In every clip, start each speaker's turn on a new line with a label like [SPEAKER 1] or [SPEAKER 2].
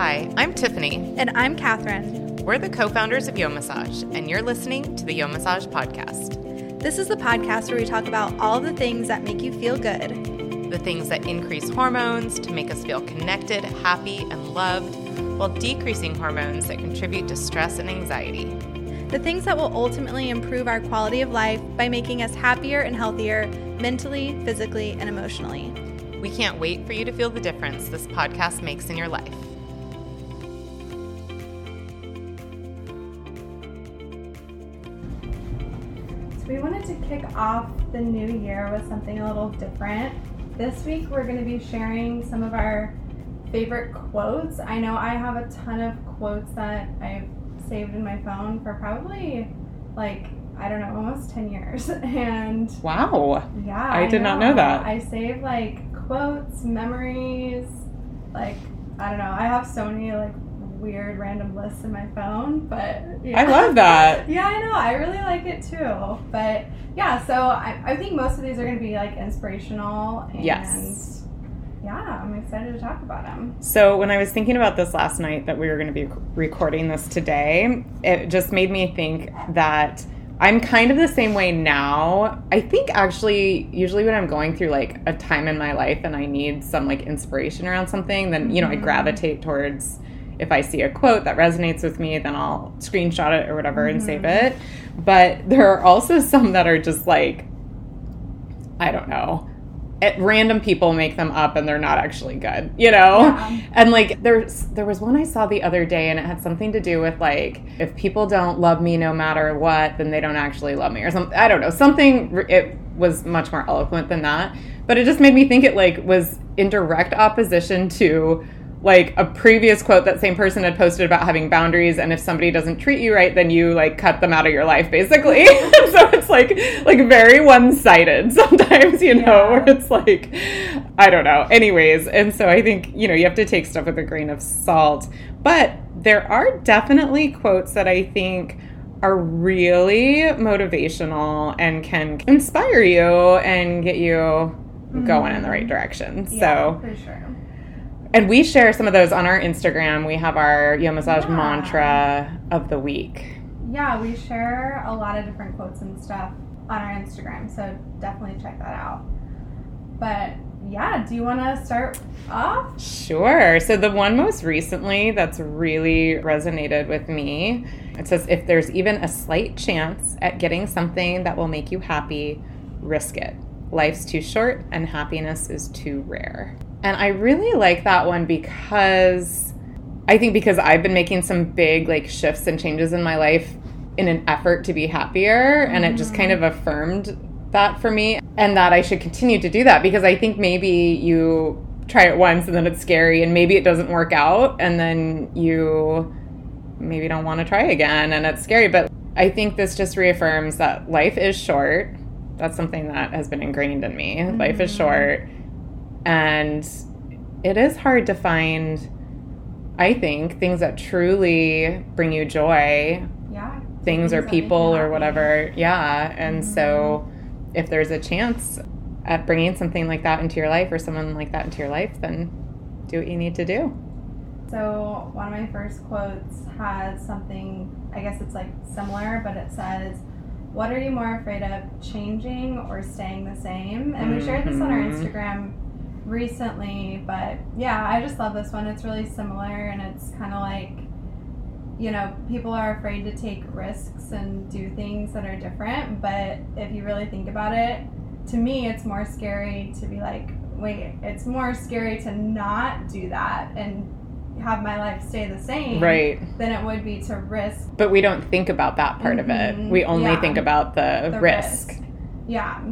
[SPEAKER 1] Hi, I'm Tiffany.
[SPEAKER 2] And I'm Catherine.
[SPEAKER 1] We're the co founders of Yo Massage, and you're listening to the Yo Massage podcast.
[SPEAKER 2] This is the podcast where we talk about all the things that make you feel good,
[SPEAKER 1] the things that increase hormones to make us feel connected, happy, and loved, while decreasing hormones that contribute to stress and anxiety.
[SPEAKER 2] The things that will ultimately improve our quality of life by making us happier and healthier mentally, physically, and emotionally.
[SPEAKER 1] We can't wait for you to feel the difference this podcast makes in your life.
[SPEAKER 2] Wanted to kick off the new year with something a little different. This week, we're going to be sharing some of our favorite quotes. I know I have a ton of quotes that I've saved in my phone for probably like I don't know, almost 10 years. And
[SPEAKER 1] wow.
[SPEAKER 2] Yeah.
[SPEAKER 1] I, I did know. not know that.
[SPEAKER 2] I save like quotes, memories, like I don't know. I have so many like weird random lists in my phone, but
[SPEAKER 1] yeah. I love that.
[SPEAKER 2] yeah, I know. I really like it too. But yeah, so I, I think most of these are going to be like inspirational. And
[SPEAKER 1] yes.
[SPEAKER 2] Yeah, I'm excited to talk about them.
[SPEAKER 1] So, when I was thinking about this last night that we were going to be recording this today, it just made me think that I'm kind of the same way now. I think actually, usually when I'm going through like a time in my life and I need some like inspiration around something, then, you know, mm-hmm. I gravitate towards if I see a quote that resonates with me, then I'll screenshot it or whatever mm-hmm. and save mm-hmm. it. But there are also some that are just like, I don't know. It, random people make them up and they're not actually good, you know? Yeah. And like there's there was one I saw the other day and it had something to do with like if people don't love me no matter what, then they don't actually love me or something. I don't know. Something it was much more eloquent than that, but it just made me think it like was in direct opposition to like a previous quote that same person had posted about having boundaries and if somebody doesn't treat you right then you like cut them out of your life basically. So it's like like very one-sided sometimes you know yeah. where it's like i don't know. Anyways and so i think you know you have to take stuff with a grain of salt. But there are definitely quotes that i think are really motivational and can inspire you and get you mm-hmm. going in the right direction.
[SPEAKER 2] Yeah, so for sure
[SPEAKER 1] and we share some of those on our Instagram. We have our Yo Massage yeah. mantra of the week.
[SPEAKER 2] Yeah, we share a lot of different quotes and stuff on our Instagram, so definitely check that out. But yeah, do you want to start off?
[SPEAKER 1] Sure. So the one most recently that's really resonated with me, it says if there's even a slight chance at getting something that will make you happy, risk it. Life's too short and happiness is too rare. And I really like that one because I think because I've been making some big like shifts and changes in my life in an effort to be happier and it just kind of affirmed that for me and that I should continue to do that because I think maybe you try it once and then it's scary and maybe it doesn't work out and then you maybe don't want to try again and it's scary but I think this just reaffirms that life is short. That's something that has been ingrained in me. Mm-hmm. Life is mm-hmm. short and it is hard to find, I think, things that truly bring you joy.
[SPEAKER 2] Yeah.
[SPEAKER 1] Things, or people or whatever. Yeah. And mm-hmm. so if there's a chance at bringing something like that into your life or someone like that into your life, then do what you need to do.
[SPEAKER 2] So, one of my first quotes has something, I guess it's like similar, but it says, What are you more afraid of, changing or staying the same? And we shared this on our mm-hmm. Instagram recently, but yeah, I just love this one. It's really similar and it's kind of like, you know, people are afraid to take risks and do things that are different, but if you really think about it, to me, it's more scary to be like, wait, it's more scary to not do that and have my life stay the same
[SPEAKER 1] right
[SPEAKER 2] than it would be to risk
[SPEAKER 1] but we don't think about that part mm-hmm. of it mm-hmm. we only yeah. think about the, the risk. risk
[SPEAKER 2] yeah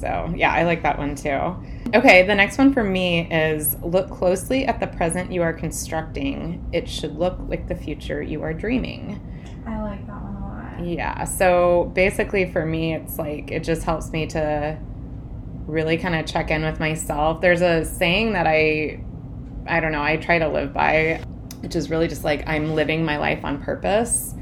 [SPEAKER 1] so yeah i like that one too Okay, the next one for me is look closely at the present you are constructing. It should look like the future you are dreaming.
[SPEAKER 2] I like that one a lot.
[SPEAKER 1] Yeah, so basically for me, it's like it just helps me to really kind of check in with myself. There's a saying that I, I don't know, I try to live by, which is really just like I'm living my life on purpose.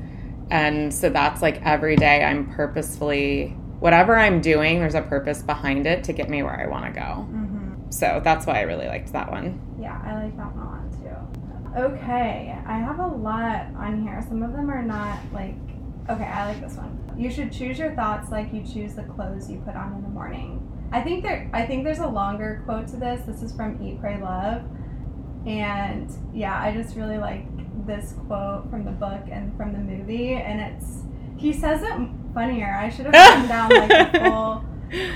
[SPEAKER 1] And so that's like every day I'm purposefully whatever I'm doing, there's a purpose behind it to get me where I want to go. Mm-hmm. So that's why I really liked that one.
[SPEAKER 2] Yeah, I like that one a lot too. Okay, I have a lot on here. Some of them are not like. Okay, I like this one. You should choose your thoughts like you choose the clothes you put on in the morning. I think there. I think there's a longer quote to this. This is from Eat, Pray, Love, and yeah, I just really like this quote from the book and from the movie. And it's he says it funnier. I should have written down like a full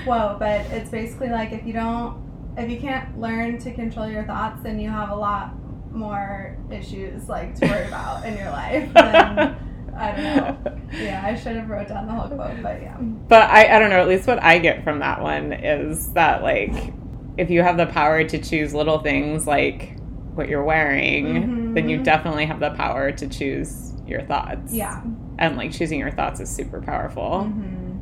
[SPEAKER 2] quote, but it's basically like if you don't, if you can't learn to control your thoughts, then you have a lot more issues like to worry about in your life. Than, I don't know. Yeah, I should have wrote down the whole quote, but yeah.
[SPEAKER 1] But I, I don't know. At least what I get from that one is that like, if you have the power to choose little things like what you're wearing,
[SPEAKER 2] Mhm.
[SPEAKER 1] then you definitely have the power to choose your thoughts.
[SPEAKER 2] Yeah.
[SPEAKER 1] And like choosing your thoughts is super powerful.
[SPEAKER 2] hmm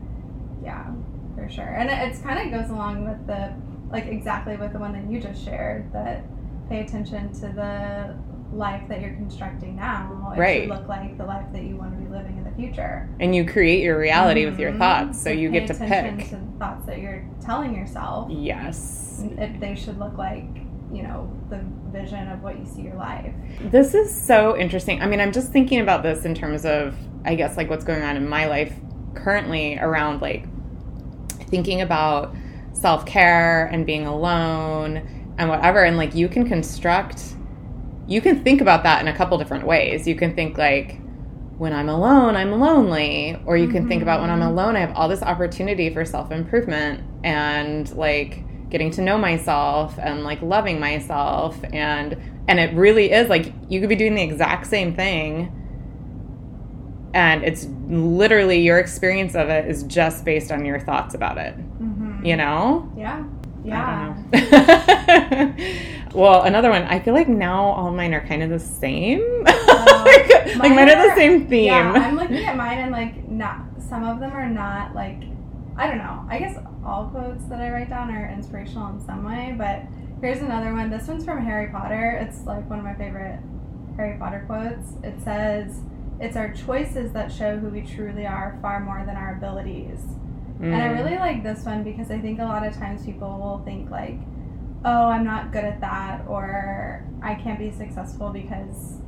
[SPEAKER 2] Yeah, for sure. And it it's kind of goes along with the, like exactly with the one that you just shared that pay attention to the life that you're constructing now. It
[SPEAKER 1] Right.
[SPEAKER 2] should look like the life that you want to be living in the future.
[SPEAKER 1] And you create your reality with your
[SPEAKER 2] Mhm.
[SPEAKER 1] thoughts, so
[SPEAKER 2] So
[SPEAKER 1] you get to pick
[SPEAKER 2] to the thoughts that you're telling yourself.
[SPEAKER 1] Yes.
[SPEAKER 2] If they should look like, you know, the vision of what you see your life.
[SPEAKER 1] This is so interesting. I mean, I'm just thinking about this in terms of, I guess, like what's going on in my life currently around like thinking about self care and being alone and whatever. And like you can construct, you can think about that in a couple different ways. You can think like, when I'm alone, I'm lonely. Or you can think about when I'm
[SPEAKER 2] Mhm.
[SPEAKER 1] alone, I have all this opportunity for self improvement and like getting to know myself and like loving myself and and it really is like you could be doing the exact same thing and it's literally your experience of it is just based on your thoughts about it
[SPEAKER 2] Mm-hmm.
[SPEAKER 1] you know
[SPEAKER 2] Yeah. Yeah.
[SPEAKER 1] I don't know. well, another one. I feel like now all mine are kind of the same.
[SPEAKER 2] Oh,
[SPEAKER 1] like mine, are the same theme.
[SPEAKER 2] Yeah, I'm looking at mine and like not some of them are not like I don't know. I guess all quotes that I write down are inspirational in some way, but here's another one. This one's from Harry Potter. It's like one of my favorite Harry Potter quotes. It says, "It's our choices that show who we truly are far more than our abilities." And I
[SPEAKER 1] Mm.
[SPEAKER 2] really like this one because I think a lot of times people will think like, "Oh, I'm not good at that," or "I can't be successful because,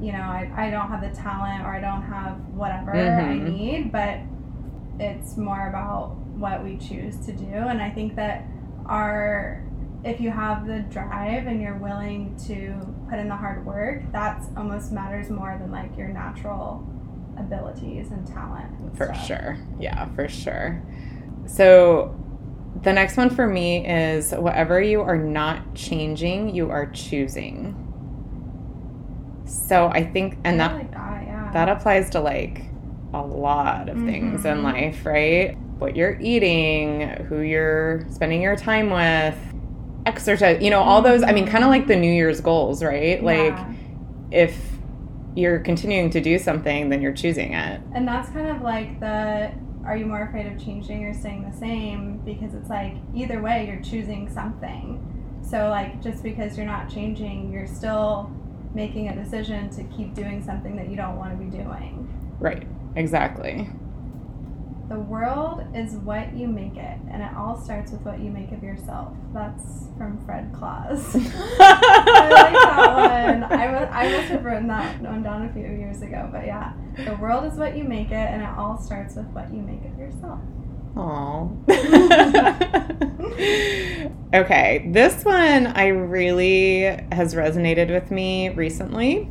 [SPEAKER 2] you know, I, I don't have the talent or I don't have whatever I
[SPEAKER 1] Mhm.
[SPEAKER 2] need." But it's more about what we choose to do, and I think that our if you have the drive and you're willing to put in the hard work, that's almost matters more than like your natural abilities and talent. and
[SPEAKER 1] For
[SPEAKER 2] stuff.
[SPEAKER 1] sure. Yeah, for sure. So the next one for me is whatever you are not changing, you are choosing. So I think, and
[SPEAKER 2] I
[SPEAKER 1] that
[SPEAKER 2] like that, yeah.
[SPEAKER 1] that applies to like a lot of things in
[SPEAKER 2] Mhm.
[SPEAKER 1] life, right? What you're eating, who you're spending your time with, exercise, you know, all mm-hmm. those, I mean, kind of like the New Year's goals, right? Like
[SPEAKER 2] Yeah.
[SPEAKER 1] if you're continuing to do something, then you're choosing it.
[SPEAKER 2] And that's kind of like the are you more afraid of changing or staying the same? Because it's like either way, you're choosing something. So, like, just because you're not changing, you're still making a decision to keep doing something that you don't want to be doing.
[SPEAKER 1] Right. Exactly.
[SPEAKER 2] The world is what you make it, and it all starts with what you make of yourself. That's from Fred Claus. I like that one. I mu- I must have written that one down a few years ago, but yeah. The world is what you make it, and it all starts with what you make of yourself.
[SPEAKER 1] Oh. okay, this one I really has resonated with me recently,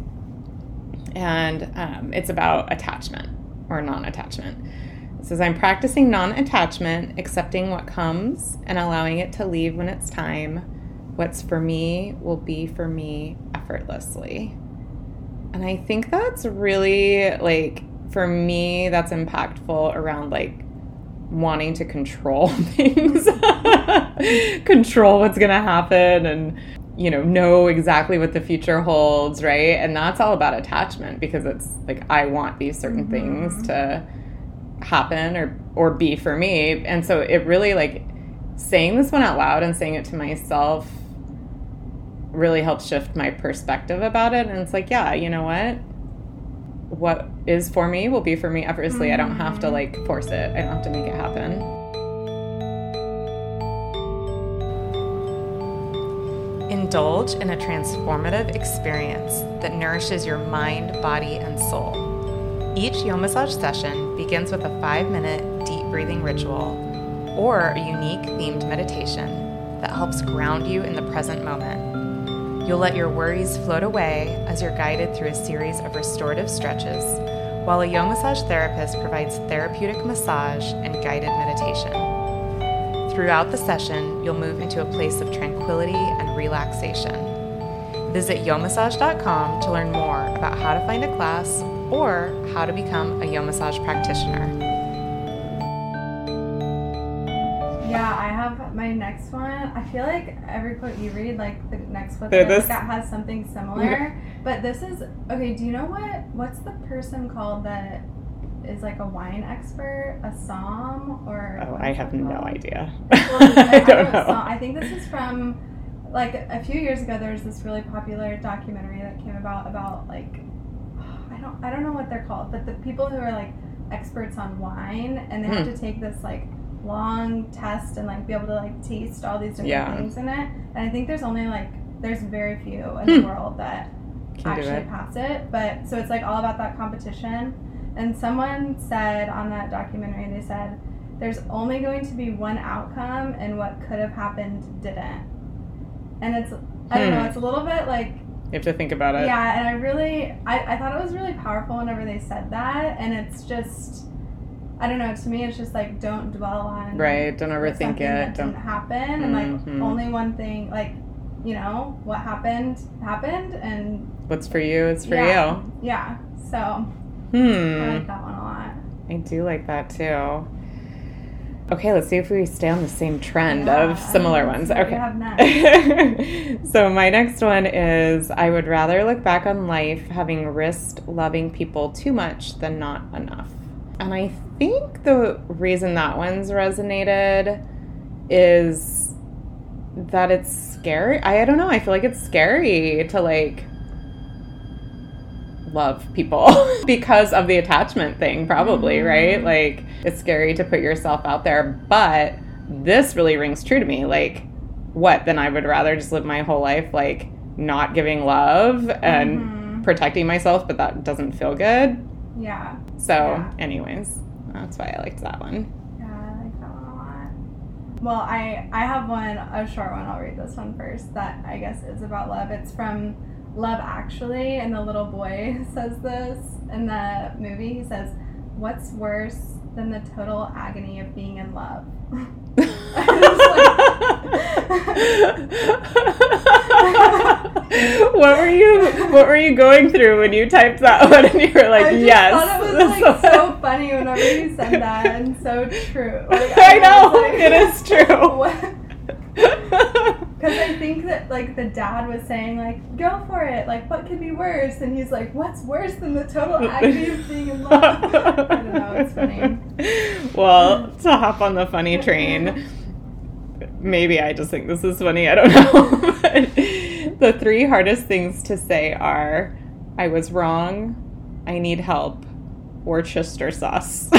[SPEAKER 1] and um, it's about attachment or non-attachment. It says I'm practicing non-attachment, accepting what comes and allowing it to leave when it's time. What's for me will be for me effortlessly. And I think that's really like for me that's impactful around like wanting to control things, control what's going to happen, and you know, know exactly what the future holds, right? And that's all about attachment because it's like I want these certain
[SPEAKER 2] Mhm.
[SPEAKER 1] things to happen or or be for me, and so it really like saying this one out loud and saying it to myself really helped shift my perspective about it and it's like yeah you know what what is for me will be for me effortlessly. I don't have to
[SPEAKER 2] Mhm.
[SPEAKER 1] like force it. I don't have to make it happen. Indulge in a transformative experience that nourishes your mind, body, and soul. Each Yomassage session begins with a five minute deep breathing ritual or a unique themed meditation that helps ground you in the present moment. You'll let your worries float away as you're guided through a series of restorative stretches, while a Yomassage therapist provides therapeutic massage and guided meditation. Throughout the session, you'll move into a place of tranquility and relaxation. Visit yomassage.com to learn more about how to find a class or how to become a Yomassage practitioner.
[SPEAKER 2] Yeah, I have my next one. I feel like every quote you read, like the next quote
[SPEAKER 1] They're
[SPEAKER 2] that
[SPEAKER 1] this-
[SPEAKER 2] look has something similar. but this is okay. Do you know what? What's the person called that is like a wine expert? A som or?
[SPEAKER 1] Oh, I have no
[SPEAKER 2] called?
[SPEAKER 1] idea.
[SPEAKER 2] Well, I,
[SPEAKER 1] I don't
[SPEAKER 2] know.
[SPEAKER 1] know.
[SPEAKER 2] I think this is from like a few years ago. There was this really popular documentary that came about about like I don't I don't know what they're called, but the people who are like experts on wine and they have
[SPEAKER 1] Hmm.
[SPEAKER 2] to take this like long test and like be able to like taste all these different
[SPEAKER 1] Yeah.
[SPEAKER 2] things in it. And I think there's only like there's very few in
[SPEAKER 1] Hmm.
[SPEAKER 2] the world that
[SPEAKER 1] Can do
[SPEAKER 2] actually
[SPEAKER 1] it.
[SPEAKER 2] pass it. But so it's like all about that competition. And someone said on that documentary, they said, there's only going to be one outcome, and what could have happened didn't. And it's, I don't know,
[SPEAKER 1] Hmm.
[SPEAKER 2] it's a little bit like,
[SPEAKER 1] You have to think about it.
[SPEAKER 2] yeah, and I really, I, I thought it was really powerful whenever they said that. And it's just, I don't know, to me, it's just like, don't dwell on
[SPEAKER 1] Right. Don't overthink
[SPEAKER 2] that
[SPEAKER 1] it.
[SPEAKER 2] didn't
[SPEAKER 1] Don't.
[SPEAKER 2] happen. And like,
[SPEAKER 1] Mhm.
[SPEAKER 2] only one thing, like, you know, what happened, happened, and
[SPEAKER 1] What's for you is for
[SPEAKER 2] Yeah. yeah. So
[SPEAKER 1] you.
[SPEAKER 2] I
[SPEAKER 1] Hmm.
[SPEAKER 2] like that one a lot.
[SPEAKER 1] I do like that too. Okay, let's see if we stay on the same trend
[SPEAKER 2] Yeah,
[SPEAKER 1] of similar ones. Okay. so my next one is I would rather look back on life having risked loving people too much than not enough. And I think the reason that one's resonated is that it's scary. I, I don't know. I feel like it's scary to like love people because of the attachment thing probably
[SPEAKER 2] Mhm.
[SPEAKER 1] right like it's scary to put yourself out there but this really rings true to me like what then i would rather just live my whole life like not giving love and
[SPEAKER 2] Mhm.
[SPEAKER 1] protecting myself but that doesn't feel good
[SPEAKER 2] Yeah.
[SPEAKER 1] so
[SPEAKER 2] Yeah.
[SPEAKER 1] anyways that's why i liked that one
[SPEAKER 2] Yeah, I like that one a lot. Well, I I have one, a short one. I'll read this one first. That I guess is about love. It's from Love Actually, and the little boy says this in the movie. He says, "What's worse than the total agony of being in love?"
[SPEAKER 1] what were you what were you going through when you typed that one and you were like
[SPEAKER 2] I
[SPEAKER 1] yes
[SPEAKER 2] thought it was like so funny whenever you said that and so true. Like,
[SPEAKER 1] I
[SPEAKER 2] was
[SPEAKER 1] know
[SPEAKER 2] like,
[SPEAKER 1] it is true
[SPEAKER 2] Because I think that like the dad was saying like, go for it. Like, what could be worse? And he's like, what's worse than the total agony of being in love? I don't know. It's funny.
[SPEAKER 1] well to hop on the funny train maybe i just think this is funny i don't know the three hardest things to say are i was wrong i need help or Chester sauce I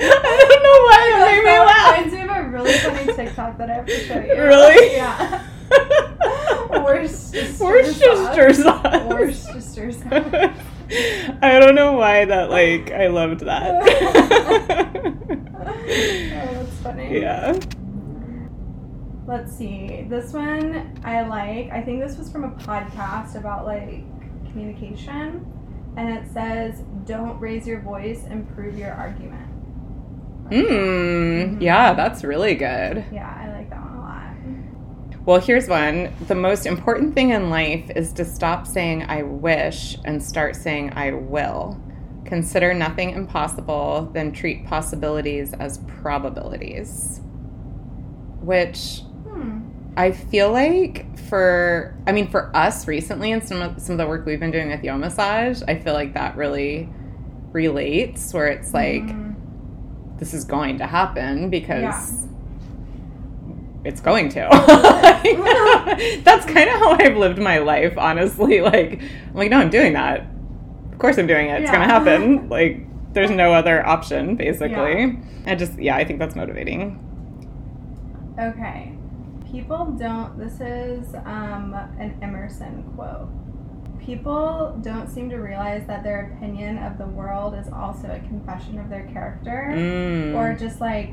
[SPEAKER 1] don't know why it made me
[SPEAKER 2] That
[SPEAKER 1] laugh.
[SPEAKER 2] Reminds me of a really funny TikTok that I have to show you.
[SPEAKER 1] Really?
[SPEAKER 2] Yeah. Worcestershire
[SPEAKER 1] Worcestershire
[SPEAKER 2] sauce.
[SPEAKER 1] sauce.
[SPEAKER 2] Worcestershire.
[SPEAKER 1] I don't know why that like I loved that.
[SPEAKER 2] Oh, that's funny.
[SPEAKER 1] yeah.
[SPEAKER 2] Let's see. This one I like. I think this was from a podcast about like communication. And it says, don't raise your voice, improve your argument.
[SPEAKER 1] Mm, yeah, that's really good.
[SPEAKER 2] Yeah, I like that one a lot.
[SPEAKER 1] Well, here's one. The most important thing in life is to stop saying I wish and start saying I will. Consider nothing impossible, then treat possibilities as probabilities. Which
[SPEAKER 2] Hmm.
[SPEAKER 1] I feel like for I mean for us recently and some of some of the work we've been doing with Yo Massage, I feel like that really relates where it's like
[SPEAKER 2] Mhm.
[SPEAKER 1] This is going to happen because
[SPEAKER 2] Yeah.
[SPEAKER 1] it's going to. That's kind of how I've lived my life, honestly. Like I'm like, no, I'm doing that. Of course I'm doing it. It's gonna happen. Like there's no other option, basically.
[SPEAKER 2] Yeah.
[SPEAKER 1] I just yeah, I think that's motivating.
[SPEAKER 2] Okay. People don't, this is um, an Emerson quote. People don't seem to realize that their opinion of the world is also a confession of their character.
[SPEAKER 1] Mm.
[SPEAKER 2] Or just like,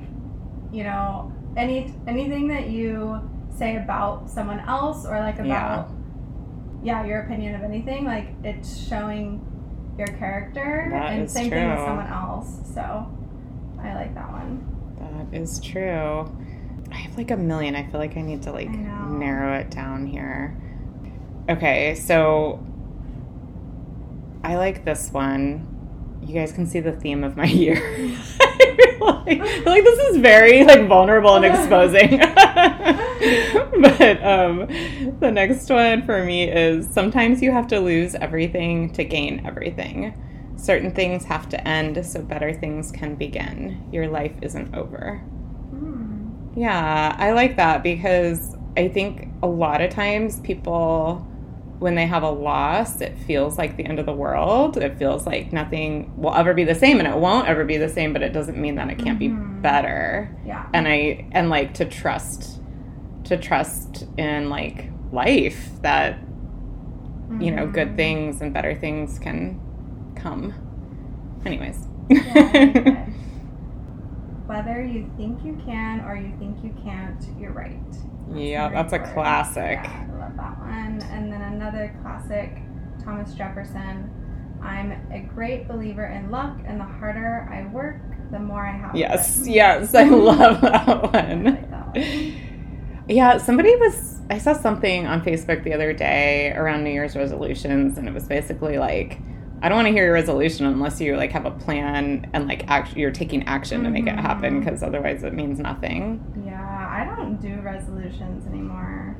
[SPEAKER 2] you know, any anything that you say about someone else or like about yeah, your opinion of anything, like it's showing your character
[SPEAKER 1] That
[SPEAKER 2] and same thing with someone else. So I like that one.
[SPEAKER 1] That is true. I have like a million. I feel like I need to like narrow it down here. Okay, so I like this one. You guys can see the theme of my year. I feel like, I feel like this is very like vulnerable and exposing. but um, the next one for me is sometimes you have to lose everything to gain everything. Certain things have to end so better things can begin. Your life isn't over.
[SPEAKER 2] Hmm.
[SPEAKER 1] Yeah, I like that because I think a lot of times people, when they have a loss, it feels like the end of the world. It feels like nothing will ever be the same, and it won't ever be the same. But it doesn't mean that it can't
[SPEAKER 2] Mhm.
[SPEAKER 1] be better.
[SPEAKER 2] Yeah.
[SPEAKER 1] And I and like to trust, to trust in like life that you know good
[SPEAKER 2] Mhm.
[SPEAKER 1] things and better things can come. Anyways.
[SPEAKER 2] Yeah, I like it. Whether you think you can or you think you can't, you're right.
[SPEAKER 1] Yeah, that's a classic.
[SPEAKER 2] Yeah, that one. And then another classic, Thomas Jefferson. I'm a great believer in luck, and the harder I work, the more I have.
[SPEAKER 1] Yes,
[SPEAKER 2] it.
[SPEAKER 1] yes, I love that one.
[SPEAKER 2] like that one.
[SPEAKER 1] Yeah, somebody was. I saw something on Facebook the other day around New Year's resolutions, and it was basically like, I don't want to hear your resolution unless you like have a plan and like act, you're taking action to make it happen,
[SPEAKER 2] mm-hmm.
[SPEAKER 1] because otherwise it means nothing.
[SPEAKER 2] Yeah, I don't do resolutions anymore,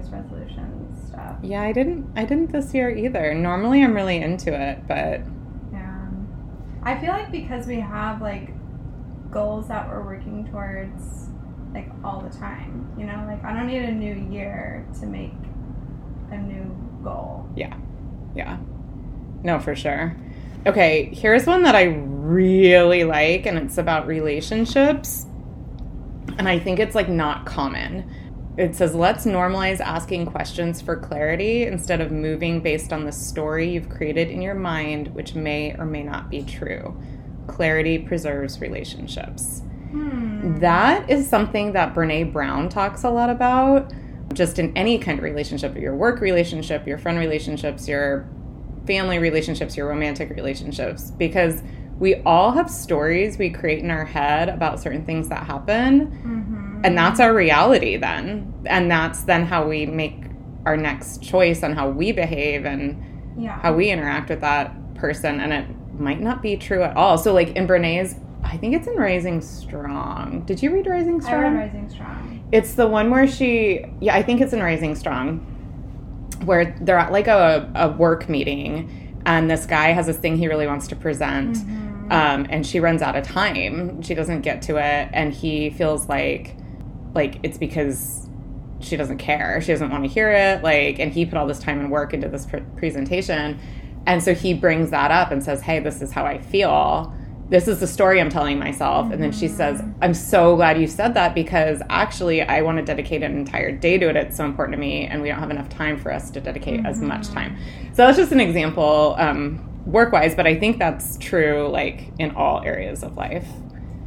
[SPEAKER 2] Year's resolutions stuff.
[SPEAKER 1] Yeah, I didn't. I didn't this year either. Normally, I'm really into it, but
[SPEAKER 2] Yeah. I feel like because we have like goals that we're working towards like all the time, you know, like I don't need a new year to make a new goal.
[SPEAKER 1] Yeah, yeah, no, for sure. Okay, here's one that I really like, and it's about relationships. And I think it's like not common. It says, let's normalize asking questions for clarity instead of moving based on the story you've created in your mind, which may or may not be true. Clarity preserves relationships.
[SPEAKER 2] Hmm.
[SPEAKER 1] That is something that Brene Brown talks a lot about, just in any kind of relationship your work relationship, your friend relationships, your family relationships, your romantic relationships, because we all have stories we create in our head about certain things that happen,
[SPEAKER 2] Mhm.
[SPEAKER 1] And that's our reality then. And that's then how we make our next choice on how we behave and
[SPEAKER 2] yeah.
[SPEAKER 1] how we interact with that person and it might not be true at all. So like in Brene's I think it's in Rising Strong. Did you read Rising strong I
[SPEAKER 2] read Rising Strong.
[SPEAKER 1] It's the one where she yeah, I think it's in Rising Strong where they're at like a, a work meeting and this guy has this thing he really wants to present.
[SPEAKER 2] Mhm.
[SPEAKER 1] Um, and she runs out of time. She doesn't get to it and he feels like like it's because she doesn't care. She doesn't want to hear it. Like, and he put all this time and work into this pr- presentation, and so he brings that up and says, "Hey, this is how I feel. This is the story I'm telling myself." And then she says, "I'm so glad you said that because actually, I want to dedicate an entire day to it. It's so important to me, and we don't have enough time for us to dedicate as much time." So that's just an example, um, work-wise, but I think that's true, like in all areas of life.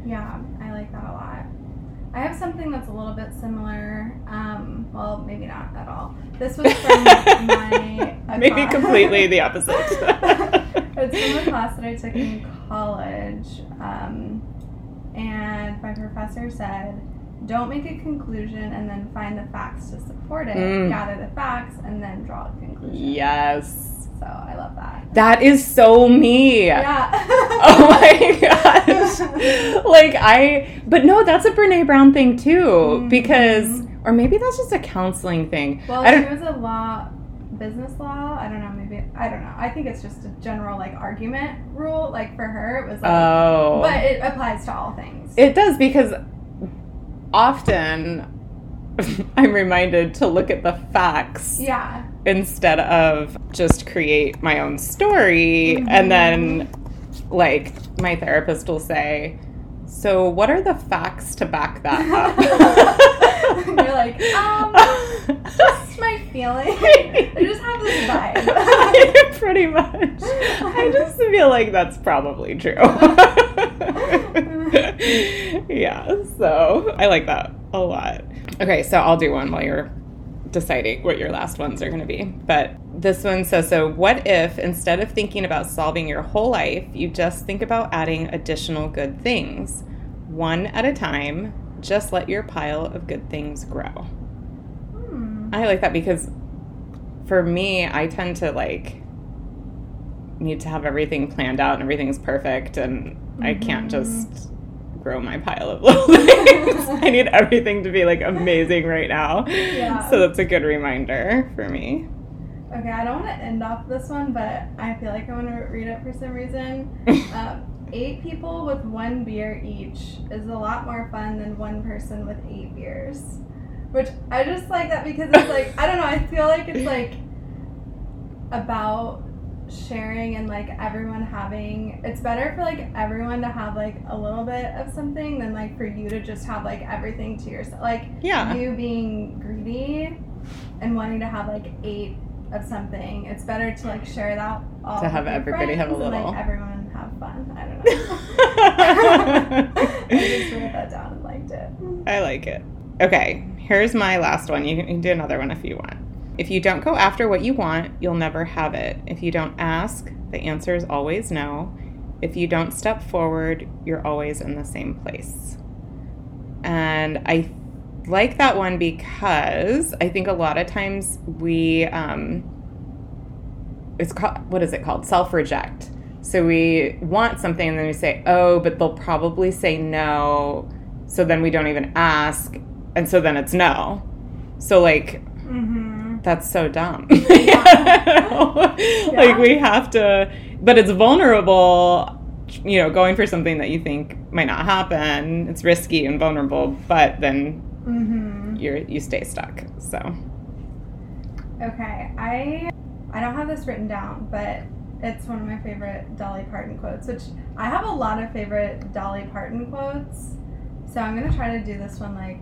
[SPEAKER 2] Yeah, I like that a lot. I have something that's a little bit similar. Um, well, maybe not at all. This was from my
[SPEAKER 1] Maybe completely the opposite.
[SPEAKER 2] it's from a class that I took in college, um, and my professor said, "Don't make a conclusion and then find the facts to support it.
[SPEAKER 1] Mm.
[SPEAKER 2] Gather the facts and then draw a conclusion."
[SPEAKER 1] yes.
[SPEAKER 2] So I love that.
[SPEAKER 1] That is so me.
[SPEAKER 2] Yeah.
[SPEAKER 1] Oh my gosh. like I but no, that's a Brene Brown thing too.
[SPEAKER 2] Mhm.
[SPEAKER 1] Because or maybe that's just a counseling thing.
[SPEAKER 2] Well,
[SPEAKER 1] I
[SPEAKER 2] she was a law, business law. I don't know. Maybe I don't know. I think it's just a general like argument rule. Like for her, it was like,
[SPEAKER 1] Oh
[SPEAKER 2] but it applies to all things.
[SPEAKER 1] it does because often I'm reminded to look at the facts
[SPEAKER 2] yeah.
[SPEAKER 1] Instead of just create my own story
[SPEAKER 2] Mhm.
[SPEAKER 1] and then like my therapist will say So, what are the facts to back that up?
[SPEAKER 2] You're like, um, just my feeling. I just have this vibe.
[SPEAKER 1] Pretty much. I just feel like that's probably true. yeah, so I like that a lot. Okay, so I'll do one while you're deciding what your last ones are going to be. But this one says so what if instead of thinking about solving your whole life, you just think about adding additional good things? One at a time, just let your pile of good things grow.
[SPEAKER 2] Hmm.
[SPEAKER 1] I like that because for me, I tend to like need to have everything planned out and everything's perfect and I can't just grow my pile of little things. I need everything to be like amazing right now.
[SPEAKER 2] Yeah.
[SPEAKER 1] So that's a good reminder for me.
[SPEAKER 2] Okay, I don't want to end off this one, but I feel like I want to read it for some reason. um, eight people with one beer each is a lot more fun than one person with eight beers. Which I just like that because it's like, I don't know, I feel like it's like about sharing and like everyone having it's better for like everyone to have like a little bit of something than like for you to just have like everything to yourself like
[SPEAKER 1] Yeah.
[SPEAKER 2] you being greedy and wanting to have like eight of something it's better to like share that all
[SPEAKER 1] To have everybody have a
[SPEAKER 2] friends and,
[SPEAKER 1] little.
[SPEAKER 2] like everyone have fun i don't know i just wrote that down and liked it
[SPEAKER 1] I like it. Okay, here's my last one. You can do another one if you want. If you don't go after what you want, you'll never have it. If you don't ask, the answer is always no. If you don't step forward, you're always in the same place. And I like that one because I think a lot of times we, um, it's called, what is it called? Self reject. So we want something and then we say, oh, but they'll probably say no. So then we don't even ask. And so then it's no. So, like,
[SPEAKER 2] mm-hmm.
[SPEAKER 1] That's so dumb. Like, we have to, but it's vulnerable, you know, going for something that you think might not happen. It's risky and vulnerable, but then
[SPEAKER 2] Mm-hmm.
[SPEAKER 1] you're, you stay stuck. So,
[SPEAKER 2] Okay, I I don't have this written down, but it's one of my favorite Dolly Parton quotes, which I have a lot of favorite Dolly Parton quotes. So I'm gonna try to do this one like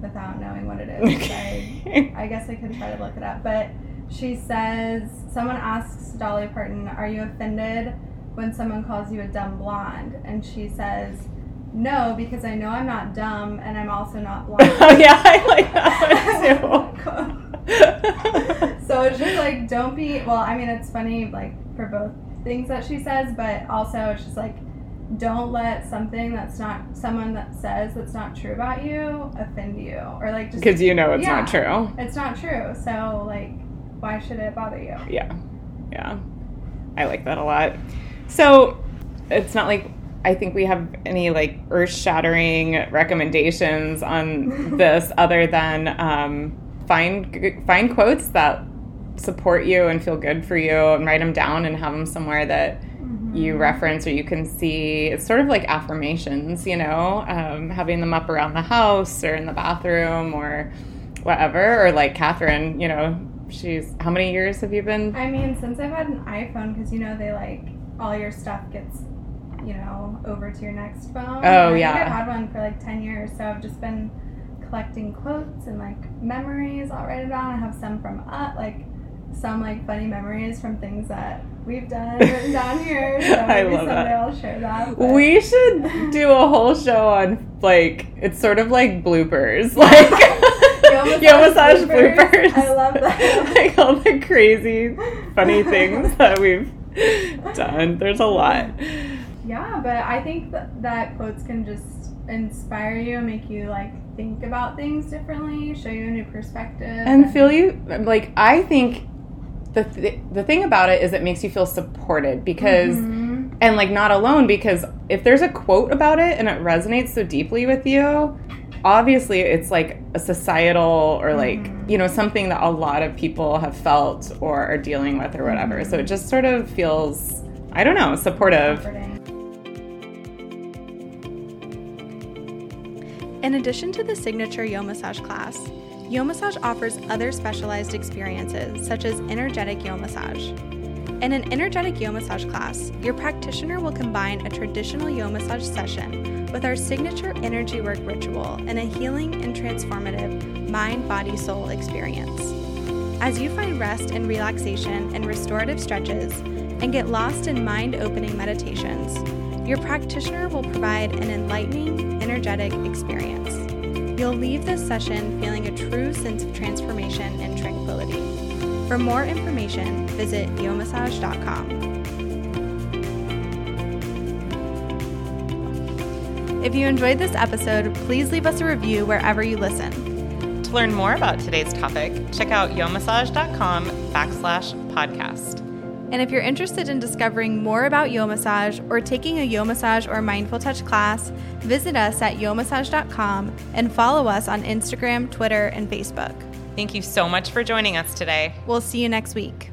[SPEAKER 2] without knowing what it is. I,
[SPEAKER 1] okay.
[SPEAKER 2] I guess I could try to look it up, but she says someone asks Dolly Parton, "Are you offended when someone calls you a dumb blonde?" And she says, "No, because I know I'm not dumb, and I'm also not blonde."
[SPEAKER 1] oh, yeah, I like that one too.
[SPEAKER 2] so it's just like don't be well i mean it's funny like for both things that she says but also it's just like don't let something that's not someone that says that's not true about you offend you or like just
[SPEAKER 1] Because you know it's
[SPEAKER 2] Yeah.
[SPEAKER 1] not true.
[SPEAKER 2] it's not true so like why should it bother you
[SPEAKER 1] Yeah. Yeah. I like that a lot. So it's not like I think we have any like earth shattering recommendations on this other than um, find find quotes that support you and feel good for you and write them down and have them somewhere that you reference or you can see it's sort of like affirmations you know um, having them up around the house or in the bathroom or whatever or like catherine you know she's how many years have you been?
[SPEAKER 2] I mean since i've had an iphone because you know they like all your stuff gets you know over to your next phone.
[SPEAKER 1] Oh,
[SPEAKER 2] I
[SPEAKER 1] yeah.
[SPEAKER 2] I've had one for like 10 years so i've just been collecting quotes and like memories i'll write it down. I have some from uh, like some like funny memories from things that we've done written down here so
[SPEAKER 1] I
[SPEAKER 2] maybe
[SPEAKER 1] love
[SPEAKER 2] someday
[SPEAKER 1] that.
[SPEAKER 2] i'll share that but-
[SPEAKER 1] we should do a whole show on like it's sort of like bloopers like
[SPEAKER 2] Yo
[SPEAKER 1] Yo
[SPEAKER 2] massage
[SPEAKER 1] massage bloopers,
[SPEAKER 2] bloopers. I love that.
[SPEAKER 1] like all the crazy funny things that we've done there's a lot
[SPEAKER 2] Yeah, but I think that, that quotes can just inspire you, and make you like think about things differently, show you a new perspective,
[SPEAKER 1] and feel you like i think the, th- the thing about it is it makes you feel supported because
[SPEAKER 2] Mhm.
[SPEAKER 1] and like not alone because if there's a quote about it and it resonates so deeply with you obviously it's like a societal or like
[SPEAKER 2] Mhm.
[SPEAKER 1] you know something that a lot of people have felt or are dealing with or whatever so it just sort of feels i don't know supportive.
[SPEAKER 3] In addition to the signature Yo Massage class, Yo Massage offers other specialized experiences such as energetic Yo Massage.
[SPEAKER 2] In an energetic yoga massage class, your practitioner will combine a traditional yoga massage session with our signature energy work ritual and a healing and transformative mind, body, soul experience. As you find rest and relaxation and restorative stretches and get lost in mind opening meditations, your practitioner will provide an enlightening, energetic experience. You'll leave this session feeling a true sense of transformation and tranquility. For more information, visit yomassage.com. If you enjoyed this episode, please leave us a review wherever you listen.
[SPEAKER 1] To learn more about today's topic, check out yomassage.com backslash podcast.
[SPEAKER 2] And if you're interested in discovering more about Yo Massage or taking a Yo Massage or Mindful Touch class, visit us at yomassage.com and follow us on Instagram, Twitter, and Facebook.
[SPEAKER 1] Thank you so much for joining us today.
[SPEAKER 2] We'll see you next week.